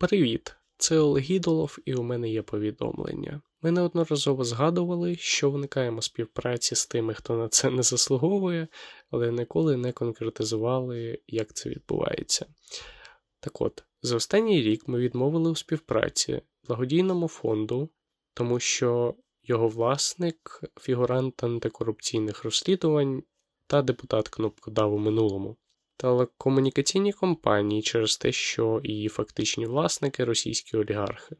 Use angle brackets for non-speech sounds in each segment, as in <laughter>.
Привіт! Це Олег Ідолов, і у мене є повідомлення. Ми неодноразово згадували, що виникаємо співпраці з тими, хто на це не заслуговує, але ніколи не конкретизували, як це відбувається. Так от, за останній рік ми відмовили у співпраці благодійному фонду, тому що його власник, фігурант антикорупційних розслідувань та депутат кнопкодав у минулому телекомунікаційні компанії через те, що її фактичні власники російські олігархи,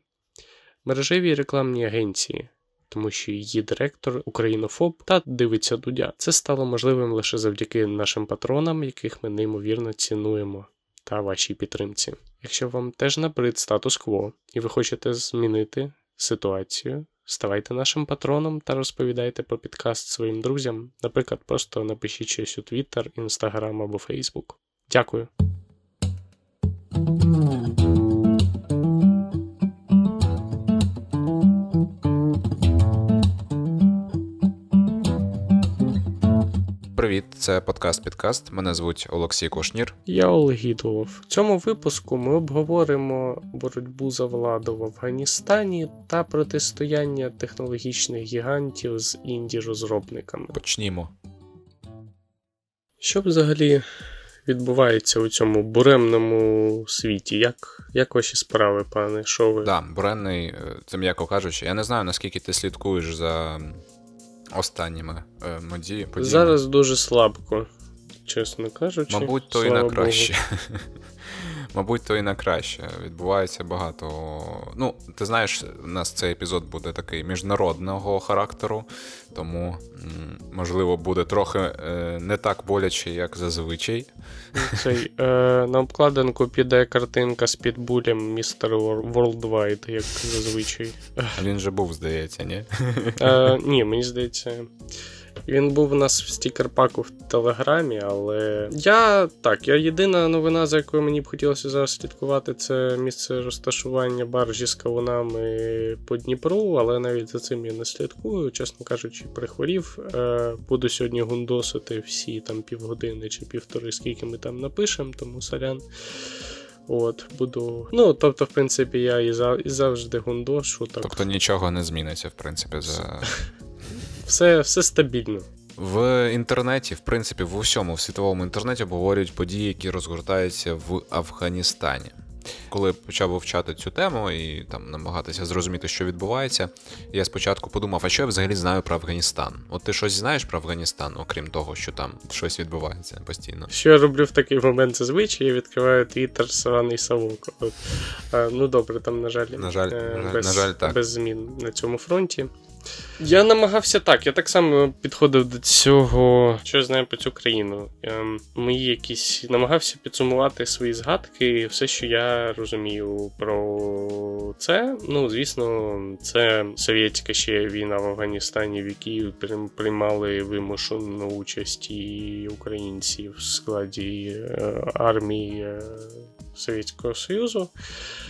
мережеві рекламні агенції, тому що її директор українофоб та дивиться дудя. Це стало можливим лише завдяки нашим патронам, яких ми неймовірно цінуємо, та вашій підтримці. Якщо вам теж набрид статус-кво і ви хочете змінити ситуацію. Ставайте нашим патроном та розповідайте про підкаст своїм друзям. Наприклад, просто напишіть щось у Twitter, Instagram або Facebook. Дякую. Привіт, це подкаст Підкаст. Мене звуть Олексій Кошнір. Я Олег В цьому випуску ми обговоримо боротьбу за владу в Афганістані та протистояння технологічних гігантів з інді розробниками. Почнімо. Що взагалі відбувається у цьому буремному світі? Як як ваші справи, пане? Що ви? Да, буремний, е, це м'яко кажучи. Я не знаю, наскільки ти слідкуєш за останніми е, моді подіями. Зараз дуже слабко, чесно кажучи. Мабуть, то і на краще. Мабуть, то і на краще. Відбувається багато. Ну, ти знаєш, у нас цей епізод буде такий міжнародного характеру, тому, можливо, буде трохи е, не так боляче, як зазвичай. Цей, е, На обкладинку піде картинка з підбулем містер Worldwide, як зазвичай. Він же був, здається, ні? Е, Ні, мені здається. Він був у нас в стікер-паку в Телеграмі, але я так, я єдина новина, за якою мені б хотілося зараз слідкувати, це місце розташування баржі з кавунами по Дніпру, але навіть за цим я не слідкую, чесно кажучи, прихворів. Е, буду сьогодні гундосити всі там півгодини чи півтори, скільки ми там напишемо, тому сорян. От, буду. Ну, тобто, в принципі, я і, за... і завжди гундошу. Так. Тобто нічого не зміниться, в принципі, за <laughs> все все стабільно. В інтернеті, в принципі, в усьому в світовому інтернеті обговорюють події, які розгортаються в Афганістані. Коли почав вивчати цю тему і там намагатися зрозуміти, що відбувається, я спочатку подумав, а що я взагалі знаю про Афганістан? От ти щось знаєш про Афганістан, окрім того, що там щось відбувається постійно. Що я роблю в такий момент зазвичай, я відкриваю твіттер Саваний Савук. Ну добре, там, на жаль, на жаль, е, без, на жаль, так. без змін на цьому фронті. Я намагався так. Я так само підходив до цього, що я знаю про цю країну. Ем, мої якісь намагався підсумувати свої згадки, все, що я розумію про це. Ну, звісно, це совєтська ще війна в Афганістані, в якій приймали вимушену участь і українці в складі е, армії. Совєтського Союзу.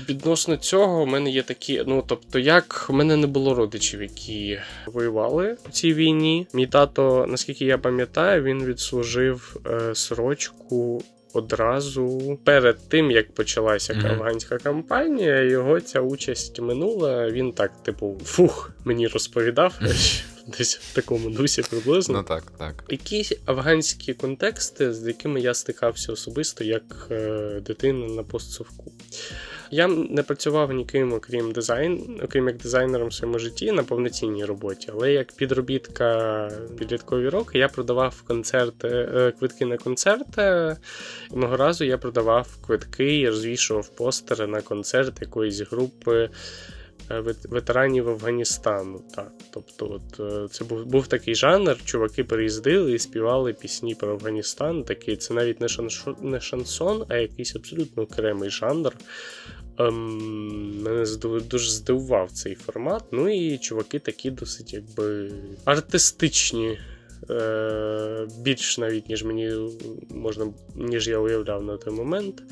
Відносно цього, в мене є такі. Ну тобто, як в мене не було родичів, які воювали в цій війні. Мій тато, наскільки я пам'ятаю, він відслужив е, срочку. Одразу перед тим як почалася mm-hmm. афганська кампанія, його ця участь минула. Він так, типу, фух, мені розповідав <laughs> <laughs> десь в такому дусі приблизно. Ну так, так. Якісь афганські контексти, з якими я стикався особисто як е, дитина на постсовку. Я не працював ніким, окрім дизайн, окрім як дизайнером в своєму житті на повноцінній роботі, але як підробітка підліткові роки я продавав концерти, е, квитки на концерти. Одного разу я продавав квитки і розвішував постери на концерт якоїсь групи. Е, ветеранів Афганістану. Так. Тобто, от, е, це був був такий жанр, чуваки приїздили і співали пісні про Афганістан. Такий, Це навіть не, шаншон, не шансон, а якийсь абсолютно окремий жанр. Ем, Мене дуже здивував цей формат. Ну і чуваки такі досить якби артистичні. Е, більш навіть, ніж мені можна, ніж я уявляв на той момент.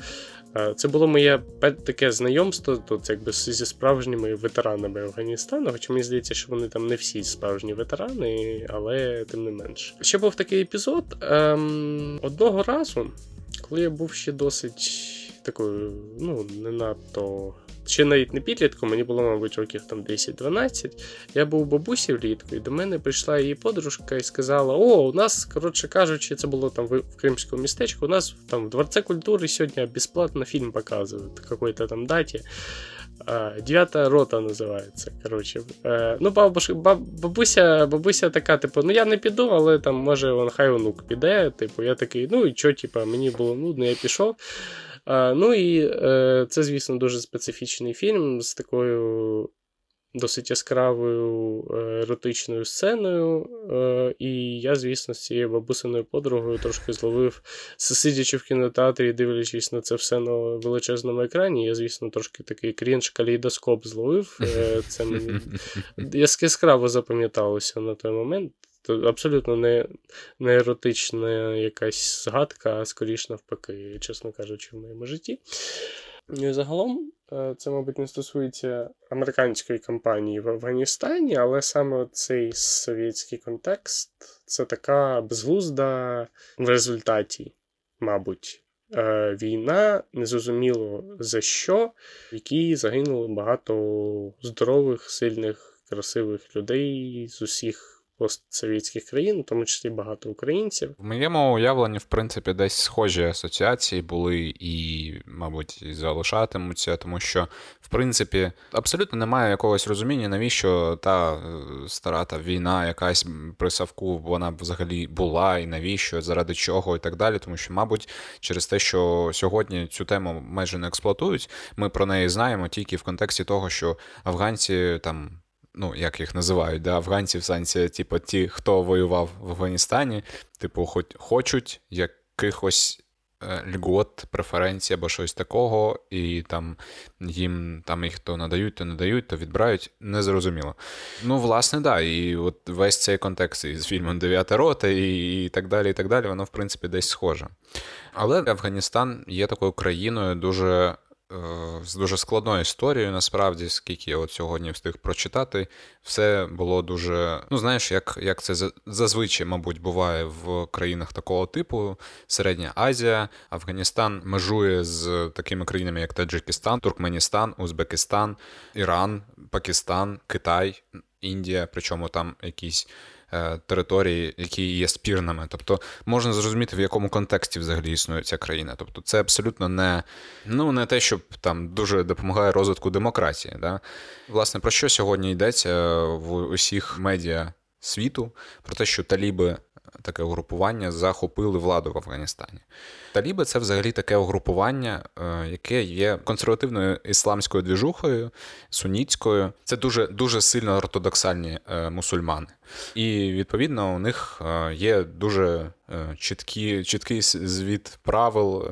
Е, це було моє таке знайомство тут, якби зі справжніми ветеранами Афганістану. Хоча мені здається, що вони там не всі справжні ветерани, але тим не менш. Ще був такий епізод ем, одного разу, коли я був ще досить такою, ну, не надто ще навіть не підлітком, мені було, мабуть, років там 10-12. Я був у бабусі влітку, і до мене прийшла її подружка і сказала: О, у нас, коротше кажучи, це було там в Кримському містечку. У нас там в Дворце культури сьогодні безплатно фільм показують какой-то там даті. Дев'ята рота називається. коротше. Е, ну, бабуш, бабуся бабуся така, типу, ну я не піду, але там, може, он, хай онук піде. Типу, я такий, ну і що, типу, мені було нудно, я пішов. А, Ну і е, це, звісно, дуже специфічний фільм з такою досить яскравою е, еротичною сценою. Е, і я, звісно, з цією бабусиною подругою трошки зловив, сидячи в кінотеатрі, дивлячись на це все на величезному екрані. Я, звісно, трошки такий крінж калейдоскоп зловив. Е, це мені <laughs> яскраво запам'яталося на той момент. Абсолютно не не еротична якась згадка, а скоріш навпаки, чесно кажучи, в моєму житті. Ну, і загалом, е, це, мабуть, не стосується американської кампанії в Афганістані, але саме цей совєтський контекст це така безглузда в результаті, мабуть. Е, війна незрозуміло за що, в якій загинуло багато здорових, сильних, красивих людей з усіх постсовєтських країн, в тому числі багато українців. В моєму уявленні, в принципі, десь схожі асоціації були і, мабуть, і залишатимуться, тому що, в принципі, абсолютно немає якогось розуміння, навіщо та е, стара та війна, якась при Савку, вона взагалі була, і навіщо, заради чого, і так далі. Тому що, мабуть, через те, що сьогодні цю тему майже не експлуатують, ми про неї знаємо тільки в контексті того, що афганці там ну, як їх називають, да, афганців, санкція, типу, ті, хто воював в Афганістані, типу, хоч хочуть якихось е, льгот, преференцій або щось такого, і там їм там їх то надають, то надають, то відбирають, незрозуміло. Ну, власне, да, і от весь цей контекст із фільмом Дев'ята рота і, і так далі, і так далі, воно, в принципі, десь схоже. Але Афганістан є такою країною дуже з дуже складною історією, насправді, скільки я от сьогодні встиг прочитати, все було дуже. Ну, знаєш, як як це зазвичай, мабуть, буває в країнах такого типу: Середня Азія, Афганістан межує з такими країнами, як Таджикистан, Туркменістан, Узбекистан, Іран, Пакистан, Китай, Індія, причому там якісь. Е, території, які є спірними. Тобто можна зрозуміти, в якому контексті взагалі існує ця країна. Тобто, це абсолютно не ну, не те, що там дуже допомагає розвитку демократії. Да? Власне, про що сьогодні йдеться в усіх медіа світу? Про те, що таліби таке угрупування захопили владу в Афганістані. Таліби це взагалі таке угрупування, е, яке є консервативною ісламською двіжухою, суніцькою. Це дуже дуже сильно ортодоксальні е, мусульмани. І відповідно у них е, є дуже чіткі, чіткий звіт правил,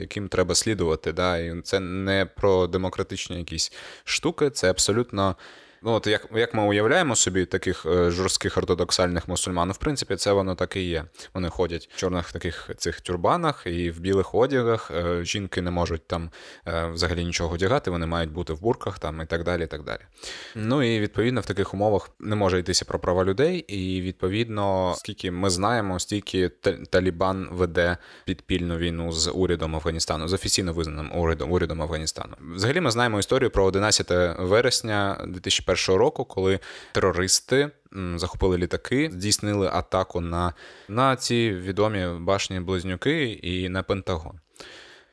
яким треба слідувати. Да? І Це не про демократичні якісь штуки, це абсолютно. Ну, от як як ми уявляємо собі таких е, жорстких ортодоксальних мусульман, в принципі, це воно так і є. Вони ходять в чорних таких цих тюрбанах і в білих одягах. Е, жінки не можуть там е, взагалі нічого одягати, вони мають бути в бурках там і так далі. і так далі. Ну і відповідно в таких умовах не може йтися про права людей. І відповідно, скільки ми знаємо, стільки Талібан веде підпільну війну з урядом Афганістану, з офіційно визнаним урядом урядом Афганістану. Взагалі, ми знаємо історію про 11 вересня 2001 року, коли терористи захопили літаки, здійснили атаку на, на ці відомі башні близнюки і на Пентагон.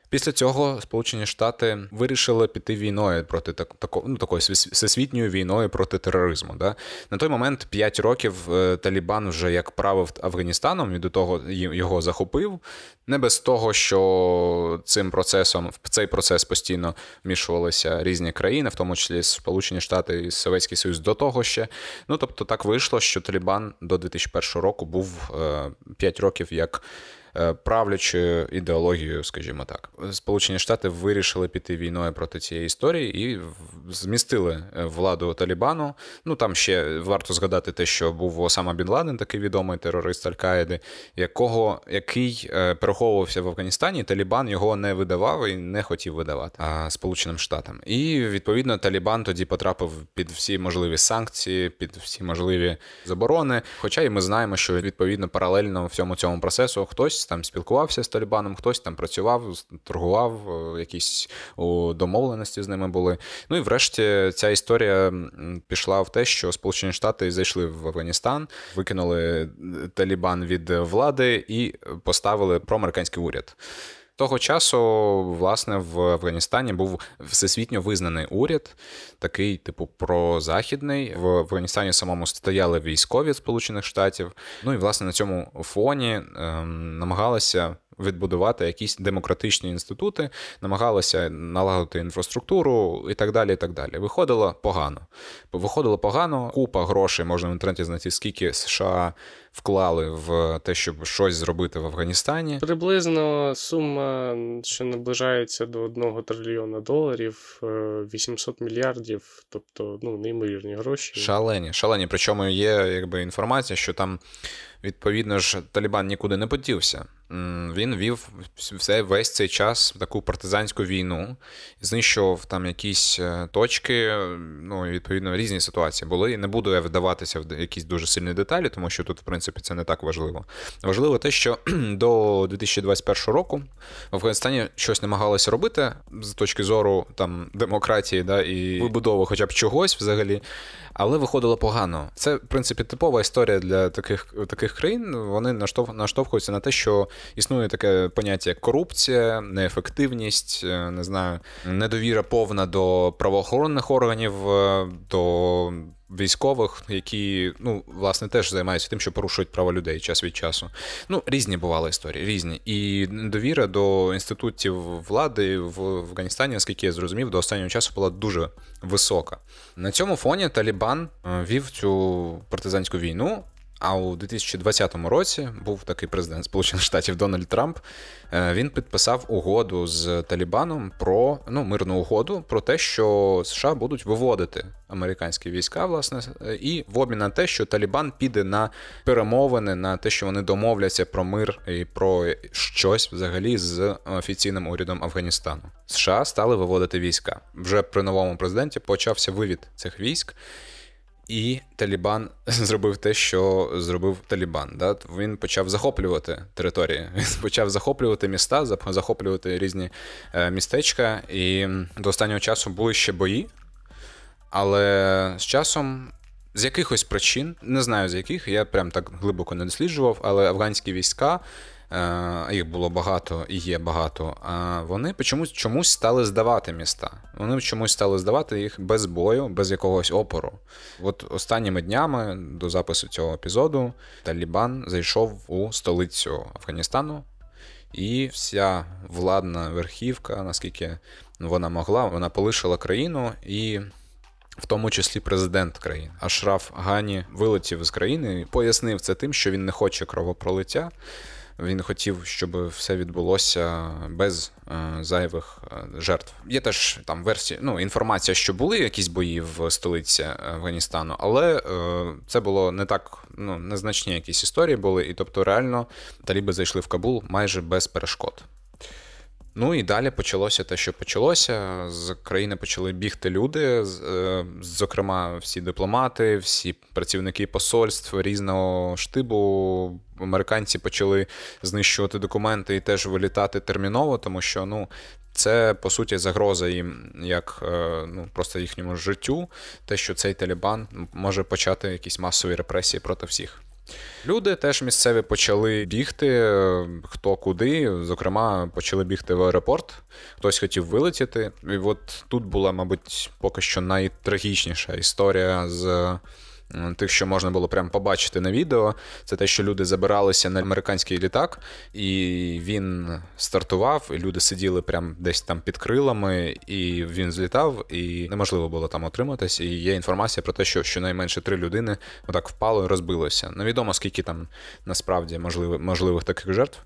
Після цього Сполучені Штати вирішили піти війною проти так, тако, ну, такої всесвітньою війною проти тероризму. Да? На той момент 5 років е, Талібан вже як правив Афганістаном і до того його захопив. Не без того, що цим процесом в цей процес постійно вмішувалися різні країни, в тому числі Сполучені Штати і Совєтський Союз до того ще. Ну тобто так вийшло, що Талібан до 2001 року був 5 е, років як. Е, правлячою ідеологією, скажімо так. Сполучені Штати вирішили піти війною проти цієї історії і змістили е, владу Талібану. Ну там ще варто згадати те, що був Осама Бін Ладен, такий відомий терорист Аль-Каїди, якого який е, переховувався в Афганістані. Талібан його не видавав і не хотів видавати а, Сполученим Штатам. І відповідно Талібан тоді потрапив під всі можливі санкції, під всі можливі заборони. Хоча і ми знаємо, що відповідно паралельно всьому цьому процесу хтось там спілкувався з Талібаном, хтось там працював, торгував, якісь домовленості з ними були. Ну і врешті ця історія пішла в те, що Сполучені Штати зайшли в Афганістан, викинули Талібан від влади і поставили проамериканський уряд. Того часу, власне, в Афганістані був всесвітньо визнаний уряд, такий, типу, прозахідний. В Афганістані самому стояли військові Сполучених Штатів. Ну і власне на цьому фоні ем, намагалися відбудувати якісь демократичні інститути, намагалися налагодити інфраструктуру і так далі. і так далі. Виходило погано. Виходило погано, купа грошей можна в інтернеті знайти, скільки США вклали в те, щоб щось зробити в Афганістані. Приблизно сума, що наближається до 1 трильйона доларів, 800 е, мільярдів, тобто ну, неймовірні гроші. Шалені, шалені. Причому є якби інформація, що там відповідно ж Талібан нікуди не подівся. Він вів все весь цей час таку партизанську війну, знищував там якісь е, точки. Ну і відповідно різні ситуації були. Не буду я вдаватися в якісь дуже сильні деталі, тому що тут, в принципі, це не так важливо. Важливо те, що <clears throat> до 2021 року в Афганістані щось намагалося робити з точки зору там демократії да, і вибудови, хоча б чогось взагалі але виходило погано. Це, в принципі, типова історія для таких таких країн. Вони наштовхуються на те, що існує таке поняття як корупція, неефективність, е, не знаю, недовіра повна до правоохоронних органів, е, до військових, які ну, власне теж займаються тим, що порушують права людей час від часу. Ну, різні бували історії, різні. І довіра до інститутів влади в Афганістані, наскільки я зрозумів, до останнього часу була дуже висока. На цьому фоні Талібан е, вів цю партизанську війну. А у 2020 році був такий президент Сполучених Штатів Дональд Трамп. Е, він підписав угоду з Талібаном про ну мирну угоду про те, що США будуть виводити американські війська, власне, і в обмін на те, що Талібан піде на перемовини, на те, що вони домовляться про мир і про щось взагалі з офіційним урядом Афганістану. США стали виводити війська. Вже при новому президенті почався вивід цих військ. І Талібан <laughs> зробив те, що зробив Талібан. Да? Він почав захоплювати території, <laughs> він почав захоплювати міста, захоплювати різні е, містечка. І до останнього часу були ще бої. Але з часом, з якихось причин, не знаю з яких, я прям так глибоко не досліджував, але афганські війська їх було багато і є багато. А вони чомусь чомусь стали здавати міста. Вони чомусь стали здавати їх без бою, без якогось опору. От останніми днями до запису цього епізоду Талібан зайшов у столицю Афганістану, і вся владна верхівка, наскільки вона могла, вона полишила країну і. В тому числі президент країни Ашраф Гані вилетів з країни і пояснив це тим, що він не хоче кровопролиття. Він хотів, щоб все відбулося без е, зайвих е, жертв. Є теж там версії, ну інформація, що були якісь бої в столиці Афганістану, але е, це було не так, ну незначні якісь історії були, і тобто реально таліби зайшли в Кабул майже без перешкод. Ну і далі почалося те, що почалося. З країни почали бігти люди, е, зокрема, всі дипломати, всі працівники посольств різного штибу. Американці почали знищувати документи і теж вилітати терміново, тому що ну. Це по суті загроза їм, як е, ну просто їхньому життю, те, що цей Талібан може почати якісь масові репресії проти всіх. Люди теж місцеві почали бігти е, хто куди. Зокрема, почали бігти в аеропорт, хтось хотів вилетіти. І от тут була, мабуть, поки що найтрагічніша історія з Тих, що можна було прямо побачити на відео, це те, що люди забиралися на американський літак, і він стартував, і люди сиділи прямо десь там під крилами, і він злітав, і неможливо було там отриматись. І є інформація про те, що щонайменше три людини отак впало і розбилося. Невідомо скільки там насправді можливих, можливих таких жертв,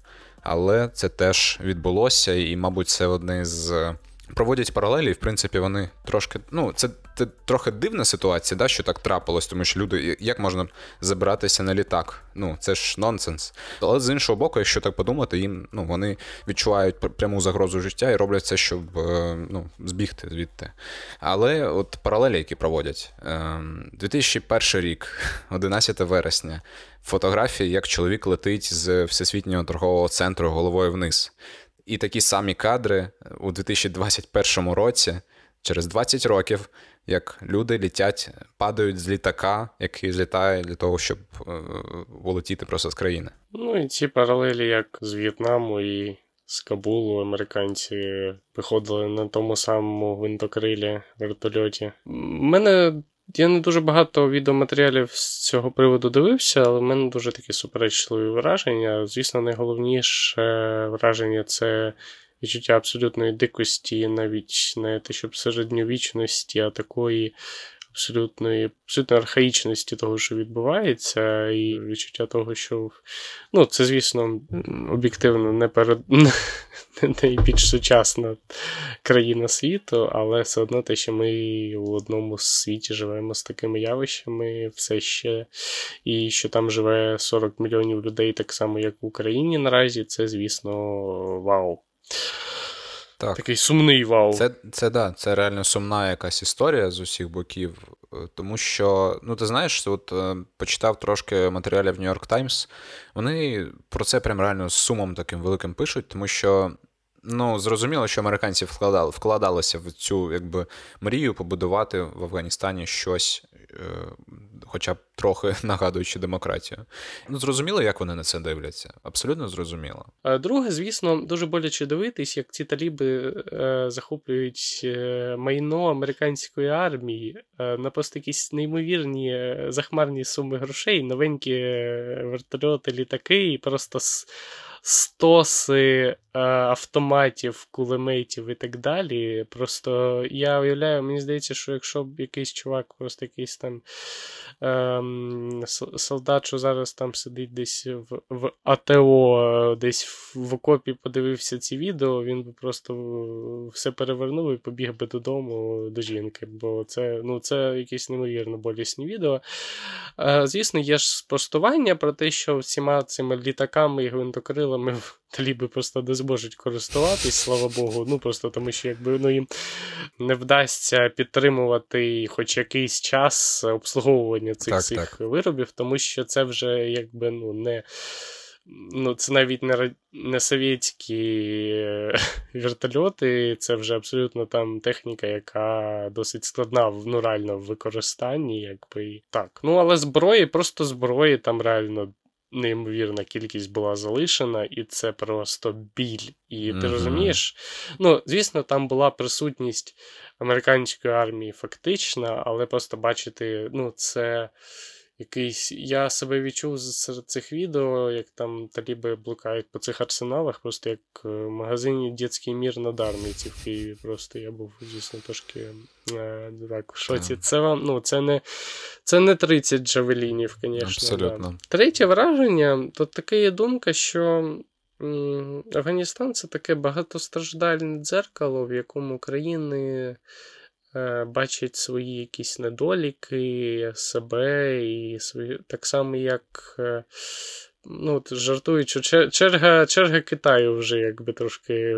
але це теж відбулося, і, мабуть, це одне з проводять паралелі, і в принципі вони трошки. Ну, це це трохи дивна ситуація, да, що так трапилось, тому що люди, як можна забиратися на літак? Ну, це ж нонсенс. Але з іншого боку, якщо так подумати, їм ну, вони відчувають пряму загрозу життя і роблять це, щоб е, ну, збігти звідти. Але от паралелі, які проводять, 2001 ем, рік, <laughs> 11 вересня, фотографії, як чоловік летить з Всесвітнього торгового центру головою вниз. І такі самі кадри у 2021 році, через 20 років, як люди літять, падають з літака, який злітає для того, щоб е, волетіти просто з країни. Ну і ці паралелі, як з В'єтнаму і з Кабулу, американці виходили на тому самому гвинтокрилі вертольоті. Мене я не дуже багато відеоматеріалів з цього приводу дивився, але в мене дуже такі суперечливі враження. Звісно, найголовніше враження це відчуття абсолютної дикості, навіть не те, щоб середньовічності, а такої абсолютної абсолютно архаїчності того, що відбувається, і відчуття того, що ну, це, звісно, об'єктивно не перед <laughs> найбільш сучасна країна світу, але все одно те, що ми в одному світі живемо з такими явищами, все ще, і що там живе 40 мільйонів людей, так само, як в Україні наразі, це, звісно, вау. Так. Такий сумний вау. Це це да, це реально сумна якась історія з усіх боків. Е, тому що, ну ти знаєш, от е, почитав трошки матеріалів New York Times, Вони про це прям реально з сумом таким великим пишуть, тому що. Ну, зрозуміло, що американці вкладали, вкладалися в цю якби мрію побудувати в Афганістані щось Е, хоча б трохи <laughs> нагадуючи демократію. Ну, зрозуміло, як вони на це дивляться. Абсолютно зрозуміло. Друге, звісно, дуже боляче дивитись, як ці таліби е, захоплюють е, майно американської армії е, на просто якісь неймовірні е, захмарні суми грошей, новенькі вертольоти, літаки, і просто стоси е, автоматів, кулеметів і так далі. Просто я уявляю, мені здається, що якщо б якийсь чувак, просто якийсь там е, солдат, що зараз там сидить десь в в АТО, десь в окопі подивився ці відео, він би просто все перевернув і побіг би додому до жінки. Бо це ну, це якісь неймовірно болісні відео. Е, звісно, є ж спростування про те, що всіма цими літаками і гвинтокрилами силами таліби просто не зможуть користуватись, слава Богу. Ну просто тому що якби ну, їм не вдасться підтримувати хоч якийсь час обслуговування цих так, цих так. виробів, тому що це вже якби ну не. Ну, це навіть не не совєтські е, вертольоти, це вже абсолютно там техніка, яка досить складна ну, реально в використанні, якби так. Ну, але зброї, просто зброї там реально неймовірна кількість була залишена, і це просто біль. І ти розумієш? Ну, звісно, там була присутність американської армії фактична, але просто бачити, ну, це якийсь. Я себе відчув серед цих відео, як там таліби блукають по цих арсеналах, просто як в магазині Дітський мір на Дарниці в Києві. Просто я був, звісно, трошки е, так, в шоці. Це вам, ну, це не це не 30 джавелінів, звісно. Абсолютно. Да. Третє враження, то така є думка, що. Афганістан це таке багатостраждальне дзеркало, в якому країни Е, бачить свої якісь недоліки, себе і свої, так само, як е, ну, жартують, що черга черга Китаю вже якби трошки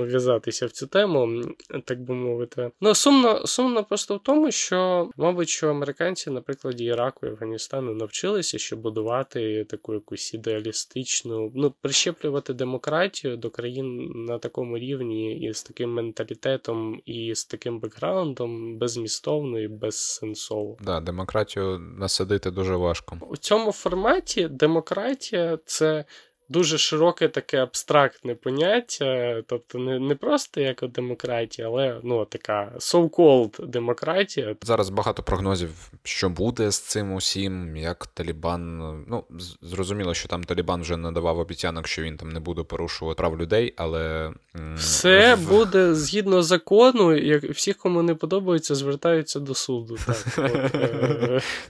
в'язатися в цю тему, так би мовити. Ну, сумно сумно просто в тому, що, мабуть, що американці, на прикладі Іраку і Афганістану, навчилися що будувати таку якусь ідеалістичну, ну, прищеплювати демократію до країн на такому рівні і з таким менталітетом, і з таким бекграундом безмістовно і безсенсово. Да, демократію насадити дуже важко. У цьому форматі демократія демократія це дуже широке таке абстрактне поняття, тобто не не просто як демократія, але ну, така so-called демократія. Зараз багато прогнозів, що буде з цим усім, як Талібан. Ну, зрозуміло, що там Талібан вже надавав обіцянок, що він там не буде порушувати прав людей, але. Все в... буде згідно закону, як всіх, кому не подобається, звертаються до суду.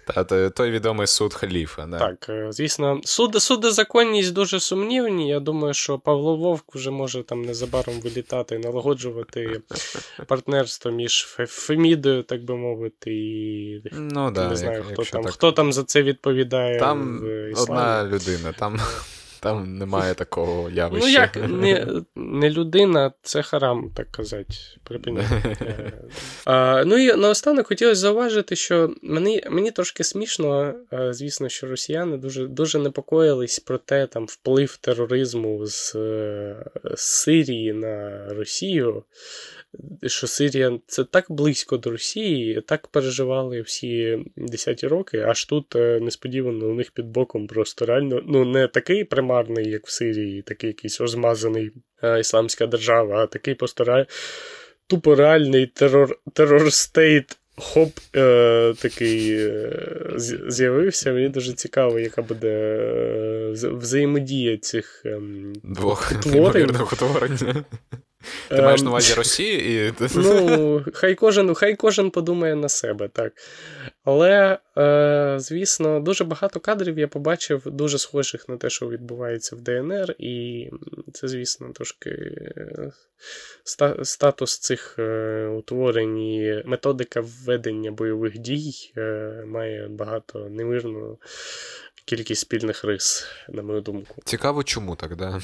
Так, е, <laughs> Той відомий суд халіфа. Так, е, звісно, суди, суди законність дуже сумнівні. Я думаю, що Павло Вовк вже може там незабаром вилітати, налагоджувати партнерство між Фемідою, так би мовити, і ну, да, не знаю, хто там так... хто там за це відповідає. Там в одна людина. там... Там немає такого явища. Ну, як не не людина, це харам, так казати. <laughs> а, Ну і наостанок хотілося зауважити, що мені мені трошки смішно, звісно, що росіяни дуже дуже непокоїлись про те, там вплив тероризму з, з Сирії на Росію що Сирія це так близько до Росії, так переживали всі десяті роки, аж тут е, несподівано у них під боком просто реально ну не такий примарний, як в Сирії, такий якийсь розмазаний е, ісламська держава, а такий просто ре... тупо реальний терор терор стейт. Хоп, е, такий е, з'явився. Мені дуже цікаво, яка буде е, взаємодія цих е, двох утворень. Ти маєш на ем, увазі Росії і. <laughs> Ну, хай кожен хай кожен подумає на себе, так. Але, е, звісно, дуже багато кадрів я побачив, дуже схожих на те, що відбувається в ДНР, і це, звісно, трошки е, статус цих е, утворень і методика введення бойових дій має багато немирну кількість спільних рис, на мою думку. Цікаво, чому так, да?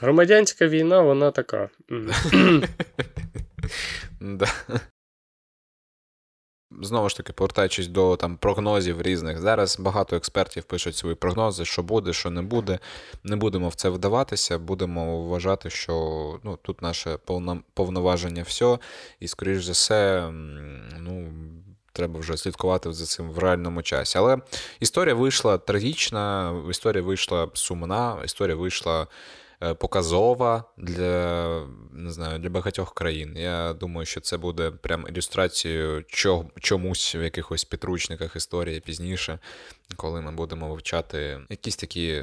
Громадянська війна, вона така. <laughs> Да. Знову ж таки, повертаючись до там прогнозів різних, зараз багато експертів пишуть свої прогнози, що буде, що не буде. Не будемо в це вдаватися, будемо вважати, що ну, тут наше повноваження все, і, скоріш за все, ну, треба вже слідкувати за цим в реальному часі. Але історія вийшла трагічна, історія вийшла сумна, історія вийшла. Е, показова для не знаю, для багатьох країн. Я думаю, що це буде прям ілюстрацією чомусь в якихось підручниках історії пізніше, коли ми будемо вивчати якісь такі.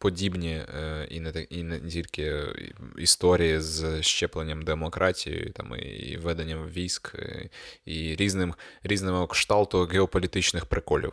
Подібні е, і не і не тільки історії з щепленням демократії, там і веденням військ, і різним різними кшталту геополітичних приколів.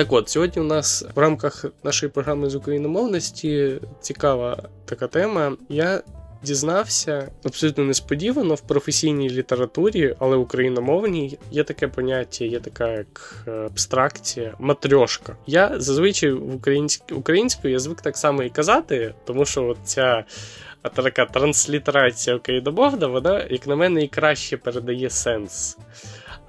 Так от, сьогодні у нас в рамках нашої програми з україномовності цікава така тема. Я дізнався абсолютно несподівано в професійній літературі, але україномовній є таке поняття, є така як е, абстракція, матрьошка. Я зазвичай в українськ... українською я звик так само і казати, тому що ця. А така транслітерація україномовна, вона, як на мене, і краще передає сенс.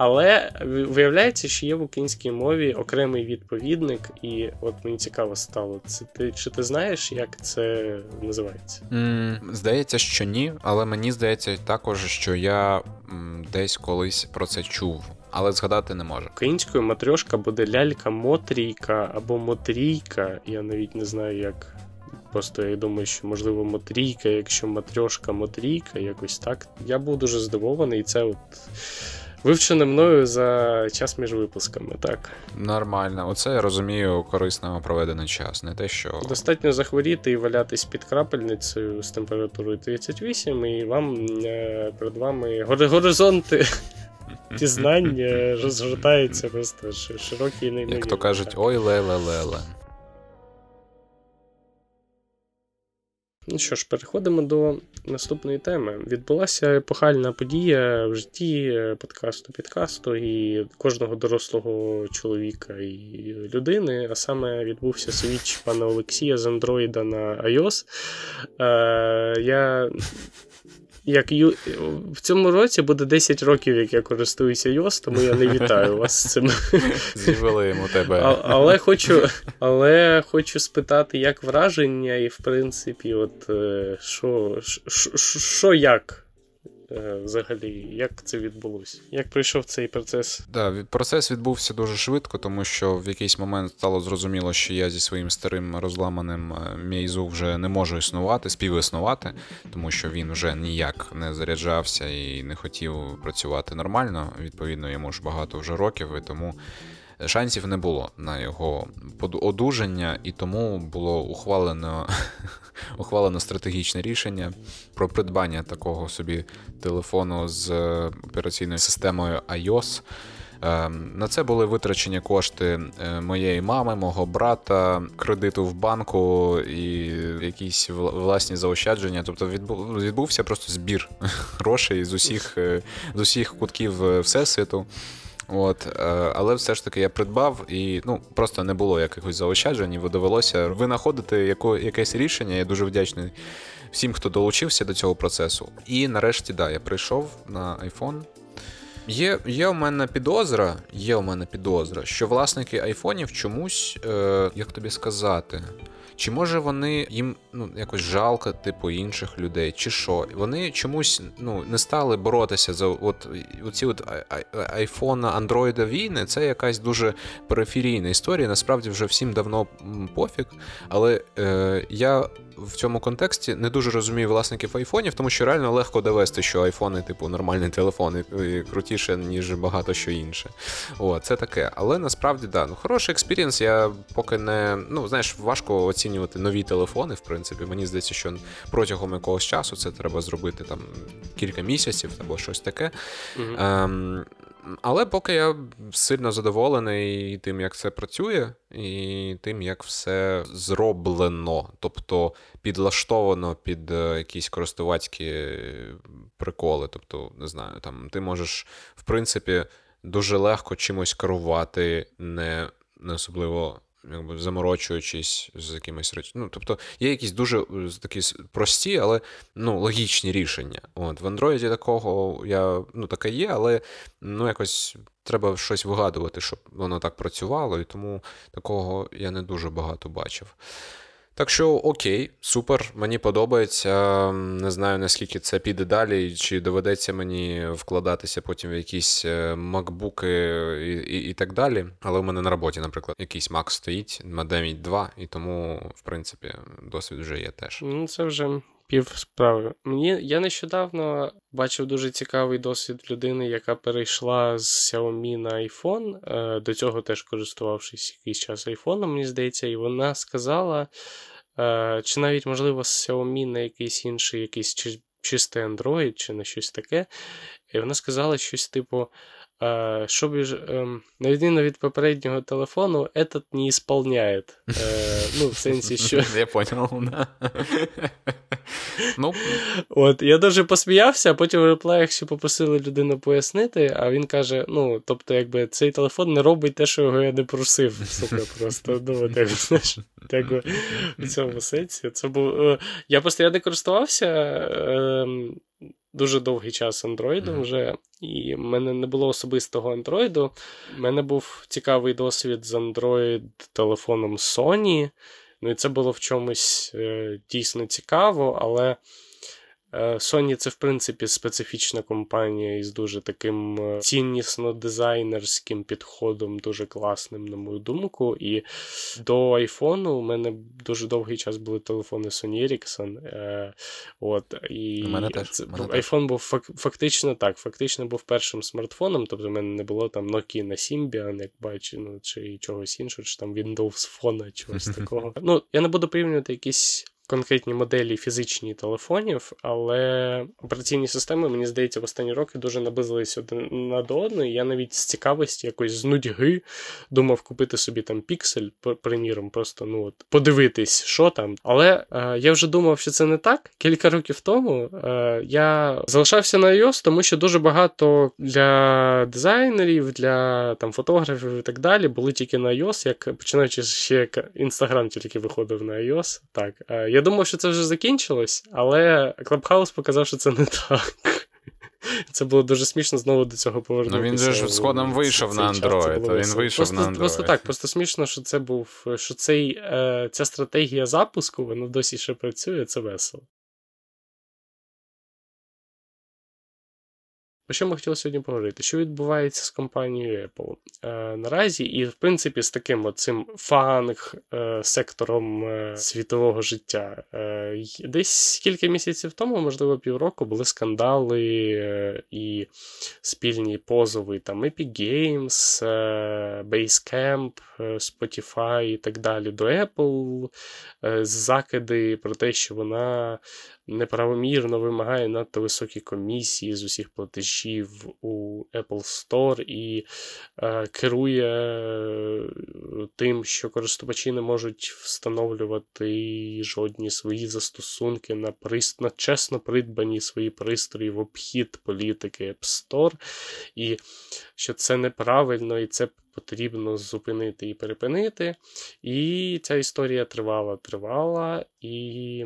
Але виявляється, що є в українській мові окремий відповідник, і от мені цікаво стало, це ти чи ти знаєш, як це називається? Mm, здається, що ні, але мені здається також, що я м, десь колись про це чув. Але згадати не можу. Українською матрьошка буде лялька-мотрійка або мотрійка. Я навіть не знаю, як. Просто я думаю, що можливо мотрійка, якщо матрьошка мотрійка, якось так. Я був дуже здивований, і це от Вивчене мною за час між випусками, так. Нормально. Оце я розумію, корисно проведений час. Не те, що. Достатньо захворіти і валятись під крапельницею з температурою 38, і вам е, перед вами горизонти <laughs> пізнань розгортаються просто широкі і неймовірні. Як то кажуть, ой леле-леле. Ну що ж, переходимо до наступної теми. Відбулася епохальна подія в житті подкасту підкасту і кожного дорослого чоловіка і людини. А саме відбувся свіч пана Олексія з Андроїда на iOS. Е, Я як ю... в цьому році буде 10 років, як я користуюся iOS, тому я не вітаю вас з цим. <laughs> З'явили йому тебе. А, але хочу але хочу спитати, як враження, і в принципі, от що, що, що як Е, взагалі, як це відбулося? Як пройшов цей процес? Да, процес відбувся дуже швидко, тому що в якийсь момент стало зрозуміло, що я зі своїм старим розламаним е, мейзу вже не можу існувати, співіснувати, тому що він вже ніяк не заряджався і не хотів працювати нормально. Відповідно, йому ж багато вже років, і тому шансів не було на його одужання, і тому було ухвалено <laughs> ухвалено стратегічне рішення про придбання такого собі телефону з операційною системою iOS. Ем, на це були витрачені кошти е, моєї мами, мого брата, кредиту в банку і якісь власні заощадження. Тобто відбувся просто збір <laughs> грошей з усіх е, з усіх кутків е, всесвіту. От, Але все ж таки я придбав і ну, просто не було якихось заощаджень, і довелося винаходити яко, якесь рішення. Я дуже вдячний всім, хто долучився до цього процесу. І нарешті, да, я прийшов на iPhone. Є є у мене підозра, є у мене підозра, що власники айфонів чомусь, е, як тобі сказати, чи може вони їм ну, якось жалко, типу, інших людей, чи що? Вони чомусь ну, не стали боротися за от оці от айфона, андроїда війни. Це якась дуже периферійна історія. Насправді вже всім давно пофіг. Але е, я в цьому контексті не дуже розумію власників айфонів, тому що реально легко довести, що айфони, типу, нормальний телефон і крутіше, ніж багато що інше. О, це таке. Але насправді, да, ну хороший experience. Я поки не. Ну, знаєш, важко оцінювати нові телефони, в принципі. Мені здається, що протягом якогось часу це треба зробити там кілька місяців або щось таке. Mm-hmm. Ем, але поки я сильно задоволений тим, як це працює, і тим, як все зроблено, тобто підлаштовано під е, якісь користувацькі приколи. Тобто, не знаю, там ти можеш, в принципі, дуже легко чимось керувати, не, не особливо якби заморочуючись з якимись. Ну, тобто є якісь дуже е, такі прості, але ну, логічні рішення. От В Android такого я ну, таке є, але ну, якось треба щось вигадувати, щоб воно так працювало, і тому такого я не дуже багато бачив. Так що окей, супер, мені подобається. Не знаю, наскільки це піде далі, чи доведеться мені вкладатися потім в якісь е, макбуки і і, і так далі. Але у мене на роботі, наприклад, якийсь Mac стоїть, Mademi 2, і тому, в принципі, досвід вже є теж. Ну, це вже пів справи. Мені я нещодавно бачив дуже цікавий досвід людини, яка перейшла з Xiaomi на iPhone. Е, до цього теж користувавшись якийсь час айфоном, мені здається, і вона сказала, е, чи навіть, можливо, з Xiaomi на якийсь інший, якийсь чистий Android, чи на щось таке. І вона сказала щось типу. Э, щоб ем, на відміну від попереднього телефону, этот не ісполняє. Э, <laughs> ну, в сенсі, що. <laughs> Я понял, да. Ну. От, Я дуже посміявся, а потім в реплеях ще попросили людину пояснити, а він каже: ну, тобто, якби цей телефон не робить те, що його я не просив. Сука, просто. Ну, от, як, знаєш, як в цьому сенсі. Це був. Е, я постійно користувався. Дуже довгий час андроїдом mm-hmm. вже, і в мене не було особистого андроїду. У мене був цікавий досвід з Android-телефоном Sony. Ну і це було в чомусь е, дійсно цікаво, але Sony це, в принципі, специфічна компанія із дуже таким е, ціннісно-дизайнерським підходом, дуже класним, на мою думку. І до iPhone у мене дуже довгий час були телефони Sony Ericsson. Е, от, і у мене теж. Це, мене iPhone теж. був фактично так, фактично був першим смартфоном, тобто в мене не було там Nokia на Symbian, як бачу, ну, чи чогось іншого, чи там Windows Phone, чогось <laughs> такого. Ну, я не буду порівнювати якісь конкретні моделі фізичні телефонів, але операційні системи, мені здається, в останні роки дуже наблизились один над одною. Я навіть з цікавості, якось з нудьги думав купити собі там піксель, приміром, просто ну от подивитись, що там. Але е, я вже думав, що це не так. Кілька років тому е, я залишався на iOS, тому що дуже багато для дизайнерів, для там фотографів і так далі були тільки на iOS, як починаючи ще Інстаграм тільки виходив на iOS. Так, е, я думав, що це вже закінчилось, але Клабхаус показав, що це не так. <laughs> Це було дуже смішно знову до цього повернутися. Ну він же ж згодом вийшов на Android. Він вийшов просто, на Android. Просто так, просто смішно, що це був, що цей, е, ця стратегія запуску, вона досі ще працює, це весело. Про що ми хотіли сьогодні поговорити? Що відбувається з компанією Apple е, наразі, і, в принципі, з таким оцим фанг е, сектором е, світового життя. Е, десь кілька місяців тому, можливо, півроку, були скандали е, і спільні позови там Epic Games, е, Basecamp, Spotify і так далі до Apple, закиди про те, що вона неправомірно вимагає надто високі комісії з усіх платежів у Apple Store і е, керує е, тим, що користувачі не можуть встановлювати жодні свої застосунки на прист... на чесно придбані свої пристрої в обхід політики App Store, і що це неправильно і це. Потрібно зупинити і перепинити. І ця історія тривала, тривала, і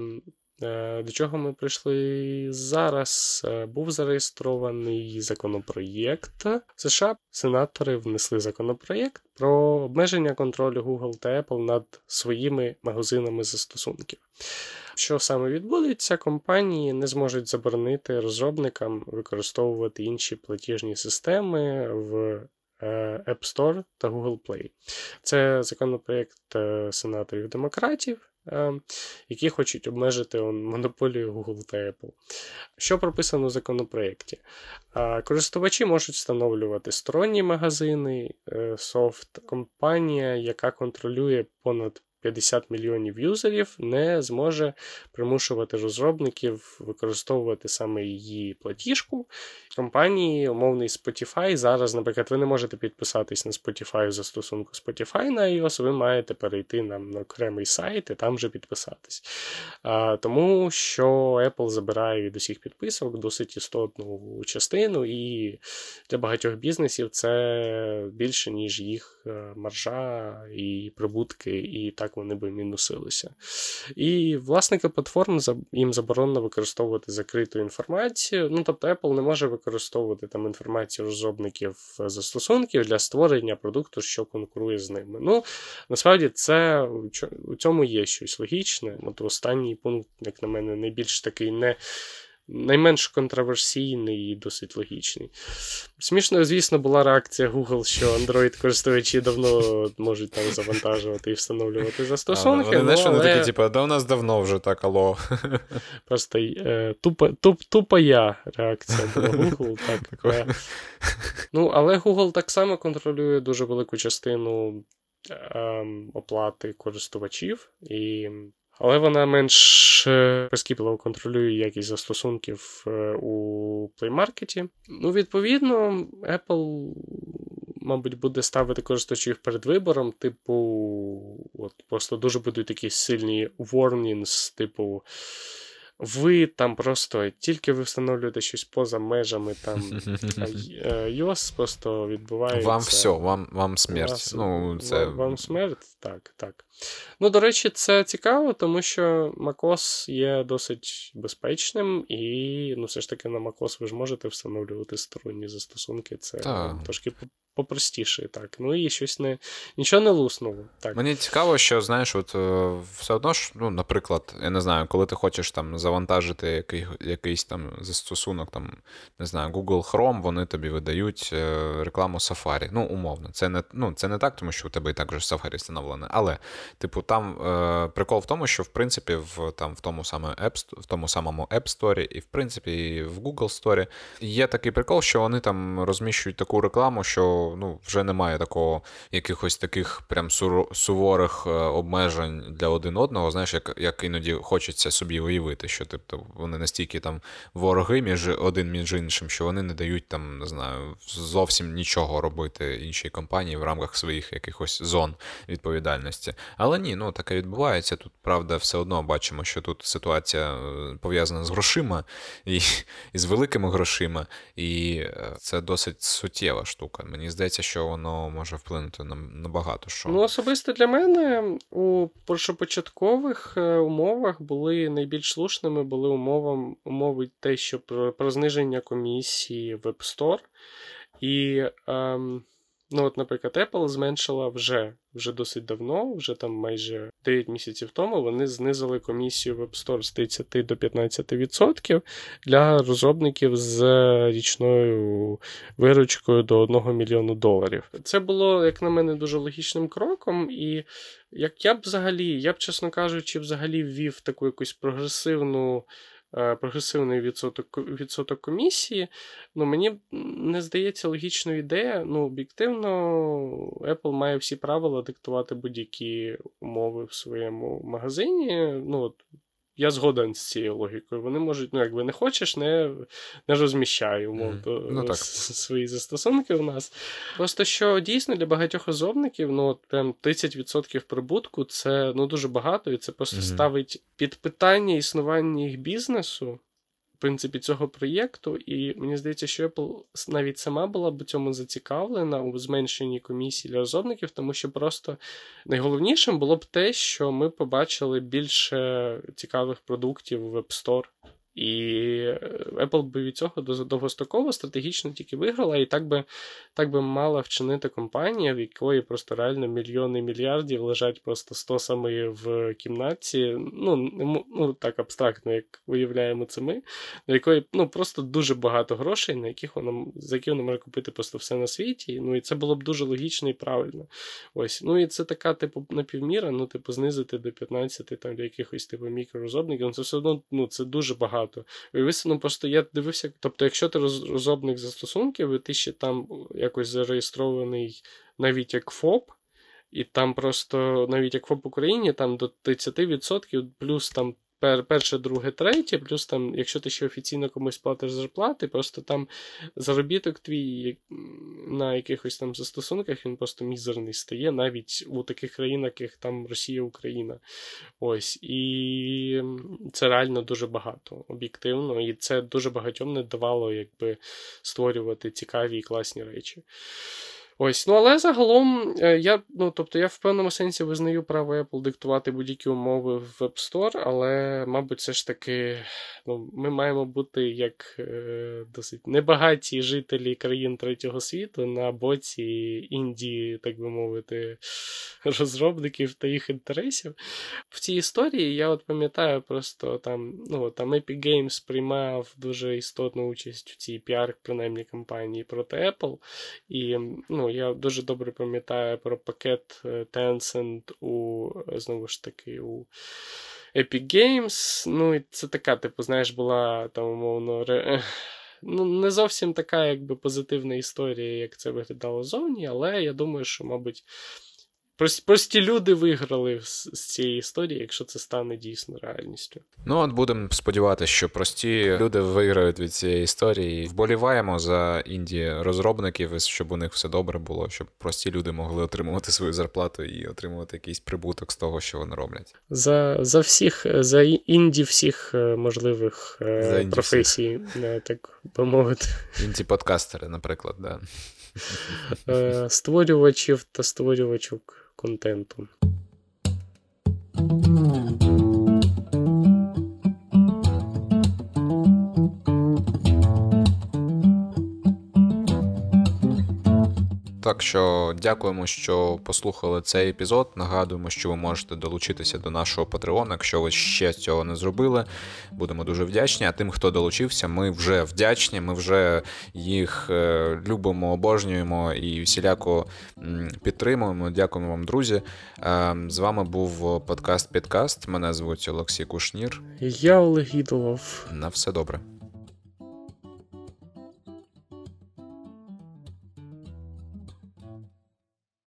до чого ми прийшли зараз? Е, був зареєстрований законопроєкт США. Сенатори внесли законопроєкт про обмеження контролю Google та Apple над своїми магазинами застосунків. Що саме відбудеться, компанії не зможуть заборонити розробникам використовувати інші платіжні системи в е, App Store та Google Play. Це законопроєкт сенаторів-демократів. Е, які хочуть обмежити монополію Google та Apple. Що прописано в законопроєкті? Е, користувачі можуть встановлювати сторонні магазини, е, софт, компанія, яка контролює понад 50 мільйонів юзерів не зможе примушувати розробників використовувати саме її платіжку. Компанії, умовний Spotify. Зараз, наприклад, ви не можете підписатись на Spotify за стосунку Spotify на iOS, ви маєте перейти на окремий сайт і там вже підписатись. А, Тому що Apple забирає від усіх підписок досить істотну частину, і для багатьох бізнесів це більше, ніж їх е, маржа і прибутки, і так вони би мінусилися. І власники платформ їм заборонено використовувати закриту інформацію. Ну, тобто Apple не може використовувати там інформацію розробників застосунків для створення продукту, що конкурує з ними. Ну, насправді, це у цьому є щось логічне. От останній пункт, як на мене, найбільш такий не найменш контроверсійний і досить логічний. Смішно, звісно, була реакція Google, що Android-користувачі давно можуть там завантажувати і встановлювати застосунки. Вони ну, але... такі, типу, да у нас давно вже так, алло. <laughs> Просто е, тупо, туп, тупо я реакція була Google. <laughs> так. Е. Ну, Але Google так само контролює дуже велику частину е, оплати користувачів. і але вона менш е, прискіпливо контролює якість застосунків е, у Play Market. Ну, відповідно, Apple, мабуть, буде ставити користувачів перед вибором, типу, от просто дуже будуть такі сильні warnings, типу. Ви там просто тільки ви встановлюєте щось поза межами там <laughs> iOS, е, просто відбувається. Вам все, вам вам смерть. Вас, ну, це... Вам, вам смерть, так, так. Ну, до речі, це цікаво, тому що MacOS є досить безпечним, і ну, все ж таки на MacOS ви ж можете встановлювати сторонні застосунки. Це так. трошки попростіше, так. Ну і щось не нічого не луснуло. Так. Мені цікаво, що знаєш, от е, все одно ж, ну, наприклад, я не знаю, коли ти хочеш там завантажити який, якийсь там застосунок, там, не знаю, Google Chrome, вони тобі видають е, рекламу Safari. Ну, умовно. Це не ну, це не так, тому що у тебе і так же Safari встановлене. Але, типу, там е, прикол в тому, що в принципі в там, в тому саме App, в тому самому App Store і в принципі і в Google Store є такий прикол, що вони там розміщують таку рекламу, що ну, вже немає такого якихось таких прям суворих е, обмежень для один одного. Знаєш, як як іноді хочеться собі уявити, що тобто вони настільки там вороги між один між іншим, що вони не дають там, не знаю, зовсім нічого робити іншій компанії в рамках своїх якихось зон відповідальності. Але ні, ну таке відбувається. Тут правда, все одно бачимо, що тут ситуація е, пов'язана з грошима і, <laughs> і з великими грошима, і е, це досить суттєва штука. Мені здається, що воно може вплинути на, на багато що. Ну, особисто для мене у першопочаткових е, умовах були найбільш слушними були умови, умови те, що про, про зниження комісії в App Store. І ем, Ну, от, наприклад, Apple зменшила вже вже досить давно, вже там майже 9 місяців тому вони знизили комісію в App Store з 30 до 15% для розробників з річною виручкою до 1 мільйону доларів. Це було, як на мене, дуже логічним кроком, і як я б взагалі, я б, чесно кажучи, взагалі ввів таку якусь прогресивну. Е, прогресивний відсоток відсоток комісії. Ну, Мені не здається логічною ідея. Ну, об'єктивно, Apple має всі правила диктувати будь-які умови в своєму магазині. Ну, от, я згоден з цією логікою. Вони можуть, ну, якби не хочеш, не не розміщай умовно mm. ну, так. свої застосунки у нас. Просто що дійсно для багатьох розробників ну, там прям 30% прибутку це ну, дуже багато, і це просто mm. ставить під питання існування їх бізнесу в принципі, цього проєкту, і мені здається, що Apple навіть сама була б цьому зацікавлена у зменшенні комісії для розробників, тому що просто найголовнішим було б те, що ми побачили більше цікавих продуктів в App Store. І е, Apple би від цього довгостроково стратегічно тільки виграла, і так би так би мала вчинити компанія, в якої просто реально мільйони мільярдів лежать просто стосами в кімнаті. Ну, ну так абстрактно, як виявляємо це ми, на якої ну, просто дуже багато грошей, на яких вона за які вона може купити просто все на світі. Ну і це було б дуже логічно і правильно. Ось. Ну і це така, типу, напівміра, ну, типу, знизити до 15 там для якихось типу мікророзробників. Ну, це все одно ну, це дуже багато багато. ну просто я дивився, тобто, якщо ти розробник застосунків, і ти ще там якось зареєстрований навіть як ФОП, і там просто навіть як ФОП Україні, там до 30% плюс там перше, друге, третє, плюс там, якщо ти ще офіційно комусь платиш зарплати, просто там заробіток твій на якихось там застосунках він просто мізерний стає, навіть у таких країнах, як там Росія, Україна. Ось. І це реально дуже багато, об'єктивно, і це дуже багатьом не давало якби створювати цікаві і класні речі. Ось, ну але загалом е, я ну, тобто я в певному сенсі визнаю право Apple диктувати будь-які умови в App Store, але, мабуть, все ж таки ну, ми маємо бути як е, досить небагаті жителі країн третього світу на боці Індії, так би мовити, розробників та їх інтересів. В цій історії я от пам'ятаю просто там ну, там Epic Games приймав дуже істотну участь в цій піар, принаймні кампанії проти Apple. І ну, Ну, я дуже добре пам'ятаю про пакет е, Tencent у е, знову ж таки у Epic Games. Ну, і це така, типу, знаєш, була там, умовно, ре... ну, не зовсім така, якби позитивна історія, як це виглядало зовні, але я думаю, що, мабуть. Прості люди виграли з цієї історії, якщо це стане дійсно реальністю. Ну от будемо сподіватися, що прості люди виграють від цієї історії. Вболіваємо за інді розробників, щоб у них все добре було, щоб прості люди могли отримувати свою зарплату і отримувати якийсь прибуток з того, що вони роблять. За за всіх, за інді всіх е, можливих е, за професій, всіх. так би мовити. Інді подкастери, наприклад, да. Е, створювачів та створювачок контенту. Так що дякуємо, що послухали цей епізод. Нагадуємо, що ви можете долучитися до нашого Патреона, якщо ви ще цього не зробили. Будемо дуже вдячні. А тим, хто долучився, ми вже вдячні. Ми вже їх е, любимо, обожнюємо і всіляко підтримуємо. Дякуємо вам, друзі. Е, з вами був подкаст Підкаст. Мене звуть Олексій Кушнір. Я Олег Ідолов. На все добре.